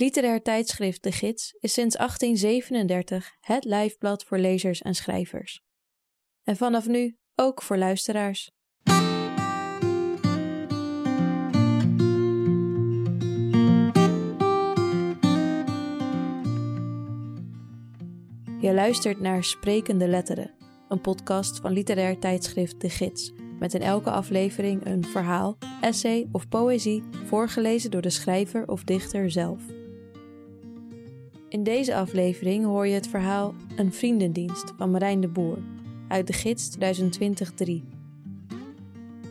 Literair tijdschrift De Gids is sinds 1837 het lijfblad voor lezers en schrijvers. En vanaf nu ook voor luisteraars. Je luistert naar Sprekende Letteren, een podcast van literair tijdschrift De Gids, met in elke aflevering een verhaal, essay of poëzie voorgelezen door de schrijver of dichter zelf. In deze aflevering hoor je het verhaal Een Vriendendienst van Marijn de Boer uit de gids 2020-3.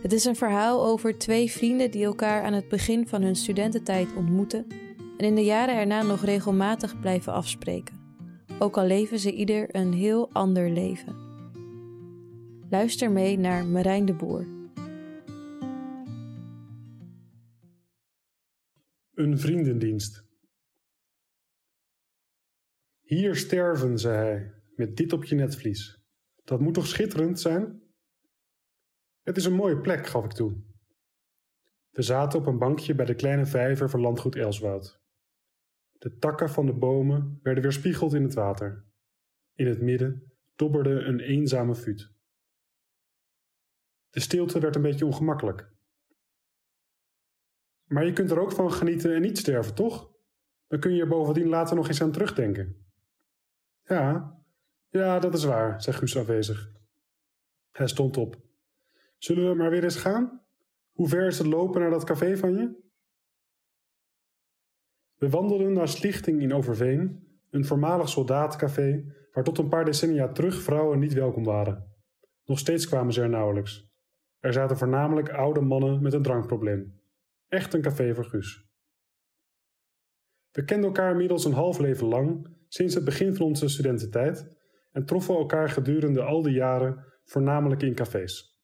Het is een verhaal over twee vrienden die elkaar aan het begin van hun studententijd ontmoeten en in de jaren erna nog regelmatig blijven afspreken, ook al leven ze ieder een heel ander leven. Luister mee naar Marijn de Boer. Een vriendendienst. Hier sterven, zei hij, met dit op je netvlies. Dat moet toch schitterend zijn? Het is een mooie plek, gaf ik toe. We zaten op een bankje bij de kleine vijver van landgoed Elswoud. De takken van de bomen werden weerspiegeld in het water. In het midden dobberde een eenzame fut. De stilte werd een beetje ongemakkelijk. Maar je kunt er ook van genieten en niet sterven, toch? Dan kun je er bovendien later nog eens aan terugdenken. Ja, ja, dat is waar, zei Guus afwezig. Hij stond op. Zullen we maar weer eens gaan? Hoe ver is het lopen naar dat café van je? We wandelden naar Slichting in Overveen, een voormalig soldaatcafé waar tot een paar decennia terug vrouwen niet welkom waren. Nog steeds kwamen ze er nauwelijks. Er zaten voornamelijk oude mannen met een drankprobleem. Echt een café voor Guus. We kenden elkaar inmiddels een half leven lang, sinds het begin van onze studententijd, en troffen elkaar gedurende al die jaren voornamelijk in cafés.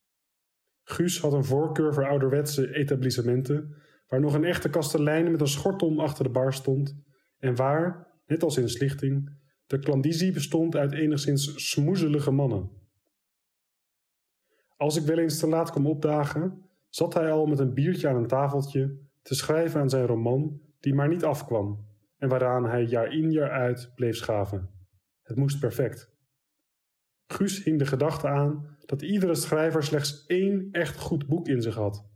Guus had een voorkeur voor ouderwetse etablissementen, waar nog een echte kastelein met een schortom achter de bar stond, en waar, net als in Slichting, de klandizie bestond uit enigszins smoezelige mannen. Als ik wel eens te laat kwam opdagen, zat hij al met een biertje aan een tafeltje te schrijven aan zijn roman die maar niet afkwam en waaraan hij jaar in jaar uit bleef schaven. Het moest perfect. Guus hing de gedachte aan dat iedere schrijver slechts één echt goed boek in zich had.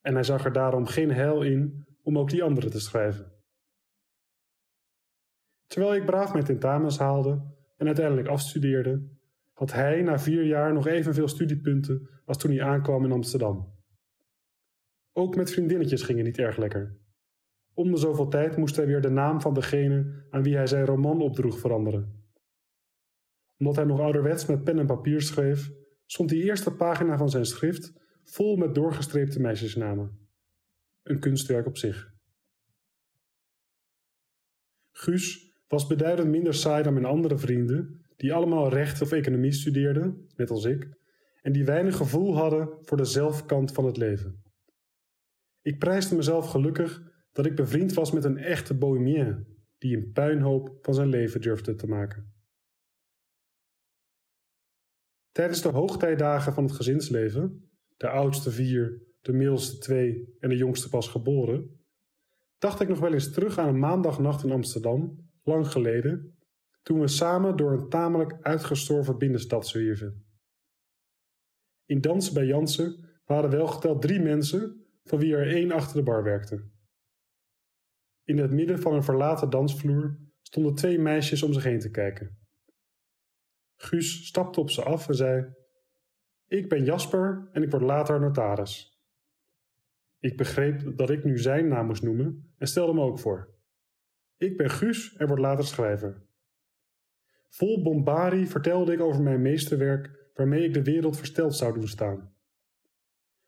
En hij zag er daarom geen heil in om ook die andere te schrijven. Terwijl ik braaf mijn tentamens haalde en uiteindelijk afstudeerde, had hij na vier jaar nog evenveel studiepunten als toen hij aankwam in Amsterdam. Ook met vriendinnetjes ging het niet erg lekker. Om de zoveel tijd moest hij weer de naam van degene aan wie hij zijn roman opdroeg veranderen. Omdat hij nog ouderwets met pen en papier schreef, stond die eerste pagina van zijn schrift vol met doorgestreepte meisjesnamen. Een kunstwerk op zich. Guus was beduidend minder saai dan mijn andere vrienden, die allemaal recht of economie studeerden, net als ik, en die weinig gevoel hadden voor de zelfkant van het leven. Ik prijsde mezelf gelukkig dat ik bevriend was met een echte bohemien die een puinhoop van zijn leven durfde te maken. Tijdens de hoogtijdagen van het gezinsleven, de oudste vier, de middelste twee en de jongste pas geboren, dacht ik nog wel eens terug aan een maandagnacht in Amsterdam, lang geleden, toen we samen door een tamelijk uitgestorven binnenstad zwierven. In Dansen bij Jansen waren wel geteld drie mensen, van wie er één achter de bar werkte. In het midden van een verlaten dansvloer stonden twee meisjes om zich heen te kijken. Guus stapte op ze af en zei: Ik ben Jasper en ik word later notaris. Ik begreep dat ik nu zijn naam moest noemen en stelde me ook voor. Ik ben Guus en word later schrijver. Vol bombardie vertelde ik over mijn meesterwerk waarmee ik de wereld versteld zou doen staan.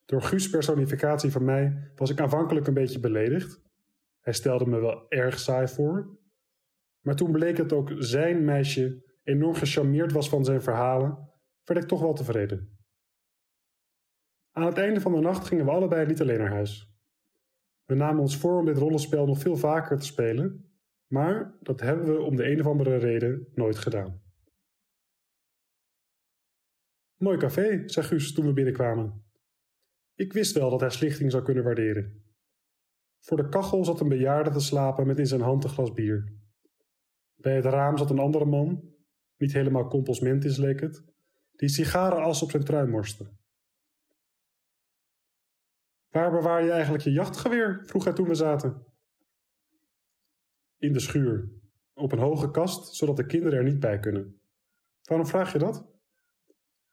Door Guus' personificatie van mij was ik aanvankelijk een beetje beledigd, hij stelde me wel erg saai voor. Maar toen bleek het ook zijn meisje enorm gecharmeerd was van zijn verhalen, werd ik toch wel tevreden. Aan het einde van de nacht gingen we allebei niet alleen naar huis. We namen ons voor om dit rollenspel nog veel vaker te spelen, maar dat hebben we om de een of andere reden nooit gedaan. Mooi café, zei Guus toen we binnenkwamen. Ik wist wel dat hij slichting zou kunnen waarderen. Voor de kachel zat een bejaarde te slapen met in zijn hand een glas bier. Bij het raam zat een andere man, niet helemaal compos mentis leek het, die sigarenas op zijn trui morste. Waar bewaar je eigenlijk je jachtgeweer? vroeg hij toen we zaten. In de schuur, op een hoge kast, zodat de kinderen er niet bij kunnen. Waarom vraag je dat?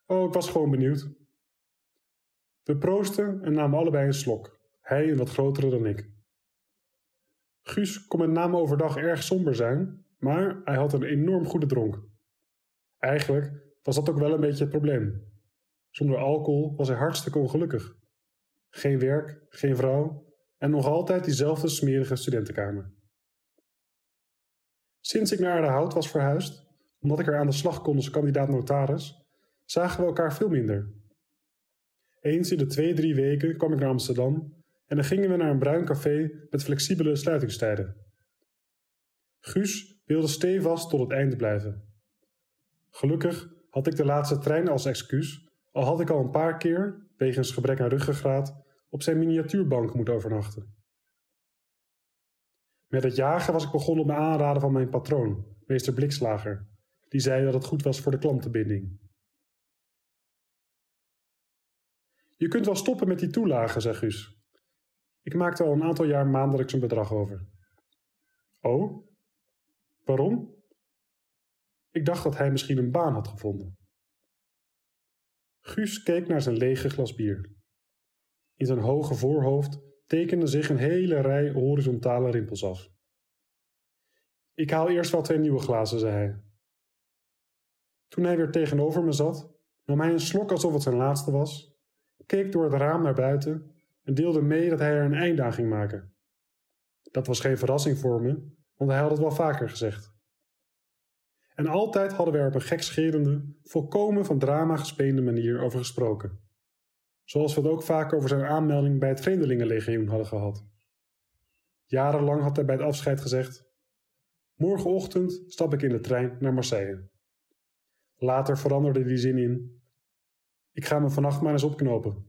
Oh, ik was gewoon benieuwd. We proosten en namen allebei een slok, hij een wat grotere dan ik. Guus kon met name overdag erg somber zijn, maar hij had een enorm goede dronk. Eigenlijk was dat ook wel een beetje het probleem. Zonder alcohol was hij hartstikke ongelukkig. Geen werk, geen vrouw en nog altijd diezelfde smerige studentenkamer. Sinds ik naar Aardehout was verhuisd, omdat ik er aan de slag kon als kandidaat notaris, zagen we elkaar veel minder. Eens in de twee, drie weken kwam ik naar Amsterdam en dan gingen we naar een bruin café met flexibele sluitingstijden. Guus wilde stevast tot het einde blijven. Gelukkig had ik de laatste trein als excuus, al had ik al een paar keer, wegens gebrek aan ruggengraat, op zijn miniatuurbank moeten overnachten. Met het jagen was ik begonnen op mijn aanraden van mijn patroon, meester Blikslager, die zei dat het goed was voor de klantenbinding. Je kunt wel stoppen met die toelagen, zei Guus. Ik maakte al een aantal jaar maandelijks een bedrag over. Oh? Waarom? Ik dacht dat hij misschien een baan had gevonden. Guus keek naar zijn lege glas bier. In zijn hoge voorhoofd tekende zich een hele rij horizontale rimpels af. Ik haal eerst wel twee nieuwe glazen, zei hij. Toen hij weer tegenover me zat, nam hij een slok alsof het zijn laatste was, keek door het raam naar buiten en deelde mee dat hij er een einde aan ging maken. Dat was geen verrassing voor me, want hij had het wel vaker gezegd. En altijd hadden we er op een gekscherende, volkomen van drama gespeende manier over gesproken. Zoals we het ook vaak over zijn aanmelding bij het Vreemdelingenlegioen hadden gehad. Jarenlang had hij bij het afscheid gezegd: Morgenochtend stap ik in de trein naar Marseille. Later veranderde die zin in: Ik ga me vannacht maar eens opknopen.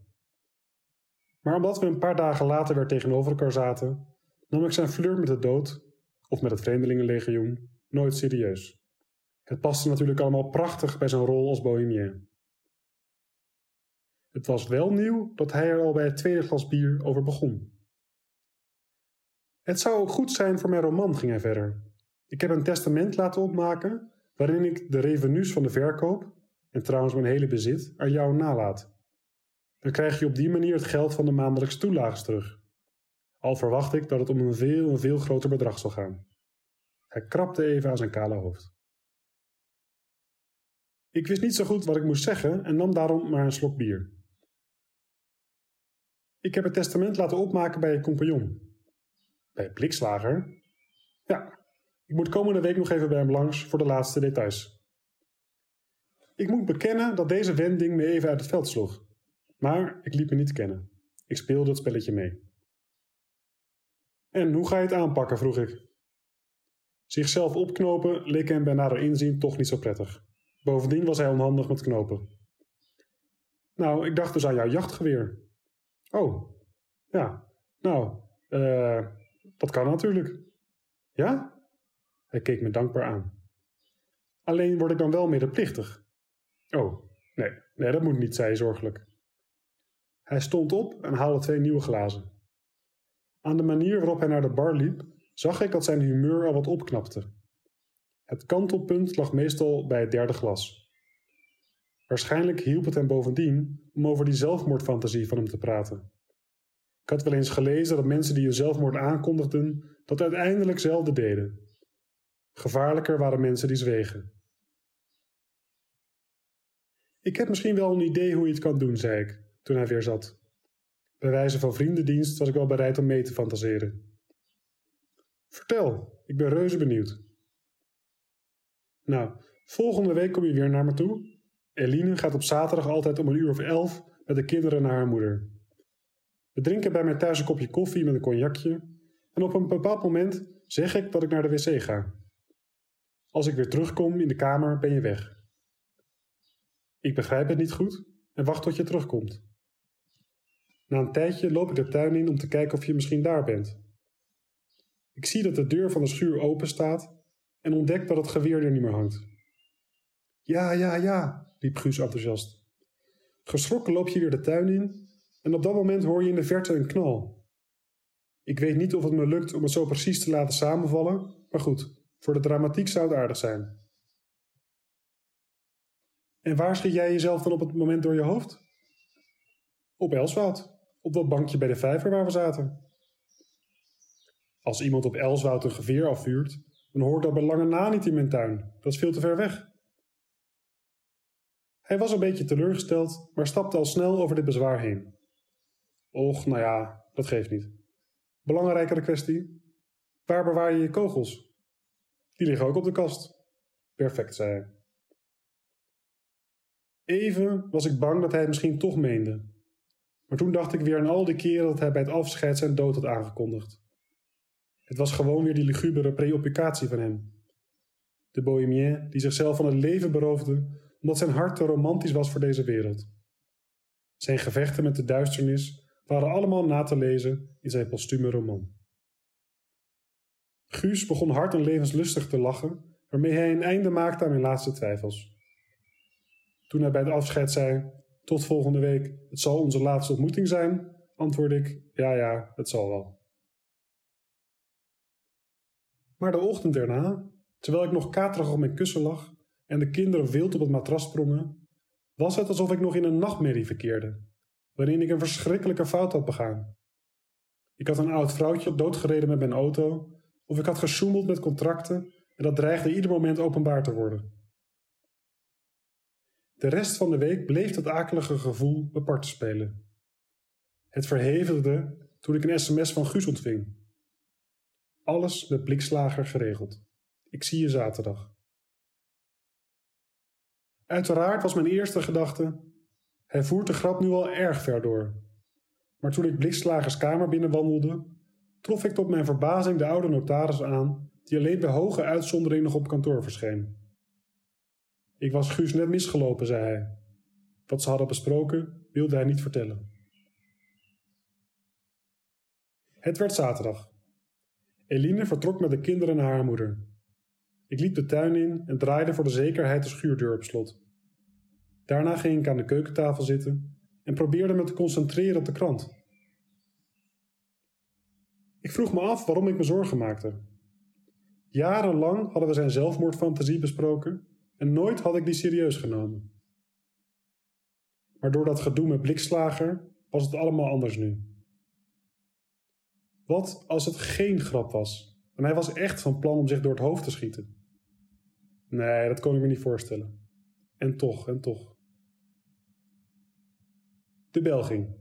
Maar omdat we een paar dagen later weer tegenover elkaar zaten, nam ik zijn fleur met de dood, of met het Vreemdelingenlegioen, nooit serieus. Het paste natuurlijk allemaal prachtig bij zijn rol als bohemien. Het was wel nieuw dat hij er al bij het tweede glas bier over begon. Het zou ook goed zijn voor mijn roman, ging hij verder. Ik heb een testament laten opmaken waarin ik de revenues van de verkoop, en trouwens mijn hele bezit, aan jou nalaat. Dan krijg je op die manier het geld van de maandelijkse toelages terug. Al verwacht ik dat het om een veel, een veel groter bedrag zal gaan. Hij krabde even aan zijn kale hoofd. Ik wist niet zo goed wat ik moest zeggen en nam daarom maar een slok bier. Ik heb het testament laten opmaken bij je compagnon. Bij Blikslager? Ja, ik moet komende week nog even bij hem langs voor de laatste details. Ik moet bekennen dat deze wending me even uit het veld sloeg. Maar ik liet me niet kennen. Ik speelde het spelletje mee. En hoe ga je het aanpakken? vroeg ik. Zichzelf opknopen leek hem bij nader inzien toch niet zo prettig. Bovendien was hij onhandig met knopen. Nou, ik dacht dus aan jouw jachtgeweer. Oh, ja. Nou, eh, dat kan natuurlijk. Ja? Hij keek me dankbaar aan. Alleen word ik dan wel medeplichtig. Oh, nee, nee, dat moet niet, zei zorgelijk. Hij stond op en haalde twee nieuwe glazen. Aan de manier waarop hij naar de bar liep, zag ik dat zijn humeur al wat opknapte. Het kantelpunt lag meestal bij het derde glas. Waarschijnlijk hielp het hem bovendien om over die zelfmoordfantasie van hem te praten. Ik had wel eens gelezen dat mensen die een zelfmoord aankondigden, dat uiteindelijk zelden deden. Gevaarlijker waren mensen die zwegen. Ik heb misschien wel een idee hoe je het kan doen, zei ik, hij weer zat. Bij wijze van vriendendienst was ik wel bereid om mee te fantaseren. Vertel, ik ben reuze benieuwd. Nou, volgende week kom je weer naar me toe. Eline gaat op zaterdag altijd om een uur of elf met de kinderen naar haar moeder. We drinken bij mij thuis een kopje koffie met een cognacje en op een bepaald moment zeg ik dat ik naar de wc ga. Als ik weer terugkom in de kamer ben je weg. Ik begrijp het niet goed en wacht tot je terugkomt. Na een tijdje loop ik de tuin in om te kijken of je misschien daar bent. Ik zie dat de deur van de schuur open staat en ontdek dat het geweer er niet meer hangt. Ja, ja, ja, riep Guus enthousiast. Geschrokken loop je weer de tuin in en op dat moment hoor je in de verte een knal. Ik weet niet of het me lukt om het zo precies te laten samenvallen, maar goed, voor de dramatiek zou het aardig zijn. En waar schiet jij jezelf dan op het moment door je hoofd? Op Elswoud, op dat bankje bij de vijver waar we zaten. Als iemand op Elswoud een geveer afvuurt, dan hoort dat bij lange na niet in mijn tuin. Dat is veel te ver weg. Hij was een beetje teleurgesteld, maar stapte al snel over dit bezwaar heen. Och, nou ja, dat geeft niet. Belangrijkere kwestie. Waar bewaar je je kogels? Die liggen ook op de kast. Perfect, zei hij. Even was ik bang dat hij het misschien toch meende. Maar toen dacht ik weer aan al die keren dat hij bij het afscheid zijn dood had aangekondigd. Het was gewoon weer die lugubere preoccupatie van hem. De bohemien die zichzelf van het leven beroofde omdat zijn hart te romantisch was voor deze wereld. Zijn gevechten met de duisternis waren allemaal na te lezen in zijn postume roman. Guus begon hard en levenslustig te lachen, waarmee hij een einde maakte aan mijn laatste twijfels. Toen hij bij het afscheid zei: Tot volgende week, het zal onze laatste ontmoeting zijn, antwoordde ik: Ja, ja, het zal wel. Maar de ochtend erna, terwijl ik nog katerig op mijn kussen lag en de kinderen wild op het matras sprongen, was het alsof ik nog in een nachtmerrie verkeerde, waarin ik een verschrikkelijke fout had begaan. Ik had een oud vrouwtje doodgereden met mijn auto, of ik had gesjoemeld met contracten en dat dreigde ieder moment openbaar te worden. De rest van de week bleef dat akelige gevoel apart te spelen. Het verhevigde toen ik een sms van Guus ontving. Alles met blikslager geregeld. Ik zie je zaterdag. Uiteraard was mijn eerste gedachte: hij voert de grap nu al erg ver door. Maar toen ik Blikslagers kamer binnenwandelde, trof ik tot mijn verbazing de oude notaris aan, die alleen bij hoge uitzondering nog op kantoor verscheen. Ik was Guus net misgelopen, zei hij. Wat ze hadden besproken, wilde hij niet vertellen. Het werd zaterdag. Eline vertrok met de kinderen naar haar moeder. Ik liep de tuin in en draaide voor de zekerheid de schuurdeur op slot. Daarna ging ik aan de keukentafel zitten en probeerde me te concentreren op de krant. Ik vroeg me af waarom ik me zorgen maakte. Jarenlang hadden we zijn zelfmoordfantasie besproken en nooit had ik die serieus genomen. Maar door dat gedoe met blikslager was het allemaal anders nu. Wat als het geen grap was en hij was echt van plan om zich door het hoofd te schieten? Nee, dat kon ik me niet voorstellen. En toch, en toch. De bel ging.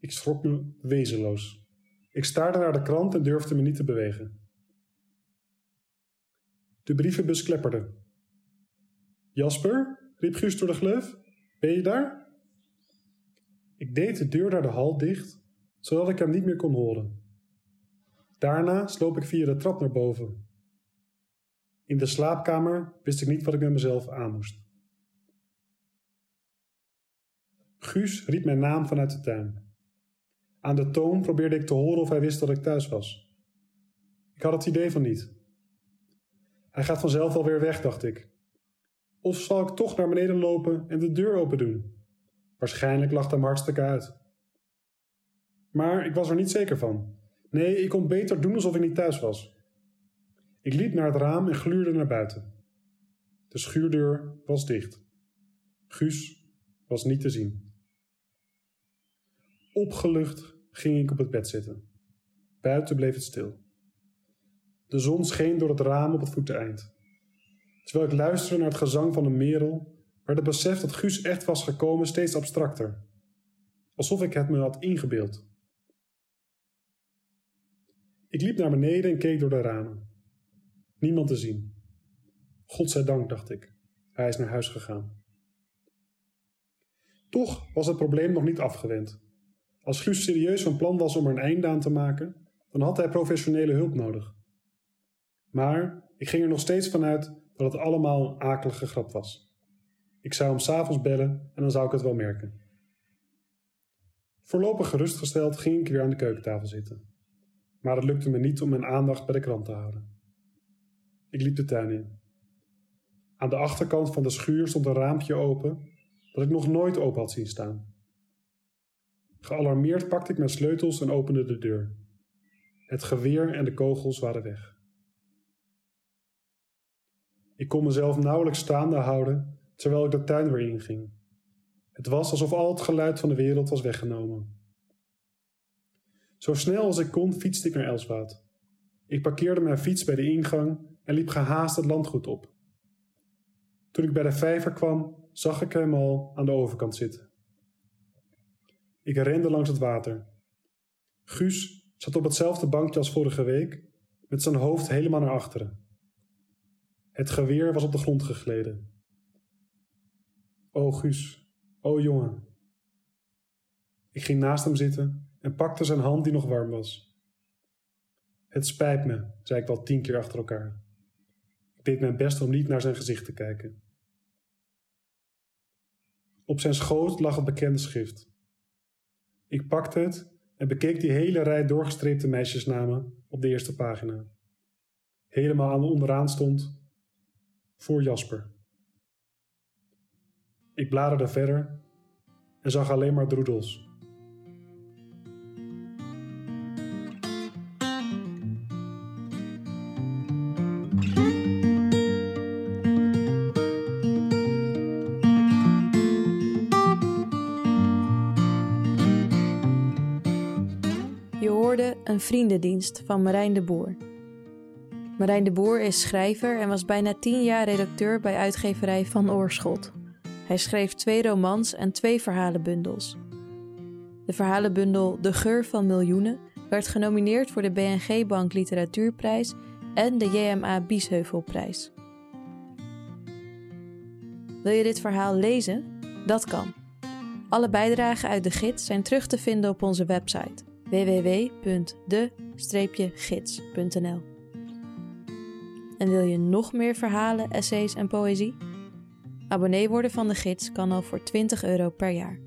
Ik schrok me wezenloos. Ik staarde naar de krant en durfde me niet te bewegen. De brievenbus klepperde. Jasper, riep Guus door de gleuf, ben je daar? Ik deed de deur naar de hal dicht, zodat ik hem niet meer kon horen. Daarna sloop ik via de trap naar boven. In de slaapkamer wist ik niet wat ik met mezelf aan moest. Guus riep mijn naam vanuit de tuin. Aan de toon probeerde ik te horen of hij wist dat ik thuis was. Ik had het idee van niet. Hij gaat vanzelf alweer weg, dacht ik. Of zal ik toch naar beneden lopen en de deur open doen? Waarschijnlijk lag hem hartstikke uit. Maar ik was er niet zeker van. Nee, ik kon beter doen alsof ik niet thuis was. Ik liep naar het raam en gluurde naar buiten. De schuurdeur was dicht. Guus was niet te zien. Opgelucht ging ik op het bed zitten. Buiten bleef het stil. De zon scheen door het raam op het voeteneind. Terwijl ik luisterde naar het gezang van een merel, werd het besef dat Guus echt was gekomen steeds abstracter. Alsof ik het me had ingebeeld. Ik liep naar beneden en keek door de ramen. Niemand te zien. Godzijdank, dacht ik. Hij is naar huis gegaan. Toch was het probleem nog niet afgewend. Als Guus serieus van plan was om er een einde aan te maken, dan had hij professionele hulp nodig. Maar ik ging er nog steeds vanuit dat het allemaal een akelige grap was. Ik zou hem s'avonds bellen en dan zou ik het wel merken. Voorlopig gerustgesteld ging ik weer aan de keukentafel zitten. maar het lukte me niet om mijn aandacht bij de krant te houden. Ik liep de tuin in. Aan de achterkant van de schuur stond een raampje open dat ik nog nooit open had zien staan. Gealarmeerd pakte ik mijn sleutels en opende de deur. Het geweer en de kogels waren weg. Ik kon mezelf nauwelijks staande houden terwijl ik de tuin weer inging. Het was alsof al het geluid van de wereld was weggenomen. Zo snel als ik kon fietste ik naar Elswaat. Ik parkeerde mijn fiets bij de ingang en liep gehaast het landgoed op. Toen ik bij de vijver kwam, zag ik hem al aan de overkant zitten. Ik rende langs het water. Guus zat op hetzelfde bankje als vorige week, met zijn hoofd helemaal naar achteren. Het geweer was op de grond gegleden. O Guus, o jongen. Ik ging naast hem zitten en pakte zijn hand die nog warm was. Het spijt me, zei ik wel tien keer achter elkaar. Ik deed mijn best om niet naar zijn gezicht te kijken. Op zijn schoot lag het bekende schrift. Ik pakte het en bekeek die hele rij doorgestreepte meisjesnamen op de eerste pagina. Helemaal aan onderaan stond voor Jasper. Ik bladerde verder en zag alleen maar droedels. Je hoorde een vriendendienst van Marijn de Boer. Marijn de Boer is schrijver en was bijna tien jaar redacteur bij uitgeverij Van Oorschot. Hij schreef twee romans en twee verhalenbundels. De verhalenbundel De Geur van Miljoenen werd genomineerd voor de BNG Bank Literatuurprijs en de JMA Biesheuvelprijs. Wil je dit verhaal lezen? Dat kan. Alle bijdragen uit de gids zijn terug te vinden op onze website www.de-gids.nl. En wil je nog meer verhalen, essays en poëzie? Abonnee worden van de gids kan al voor 20 euro per jaar.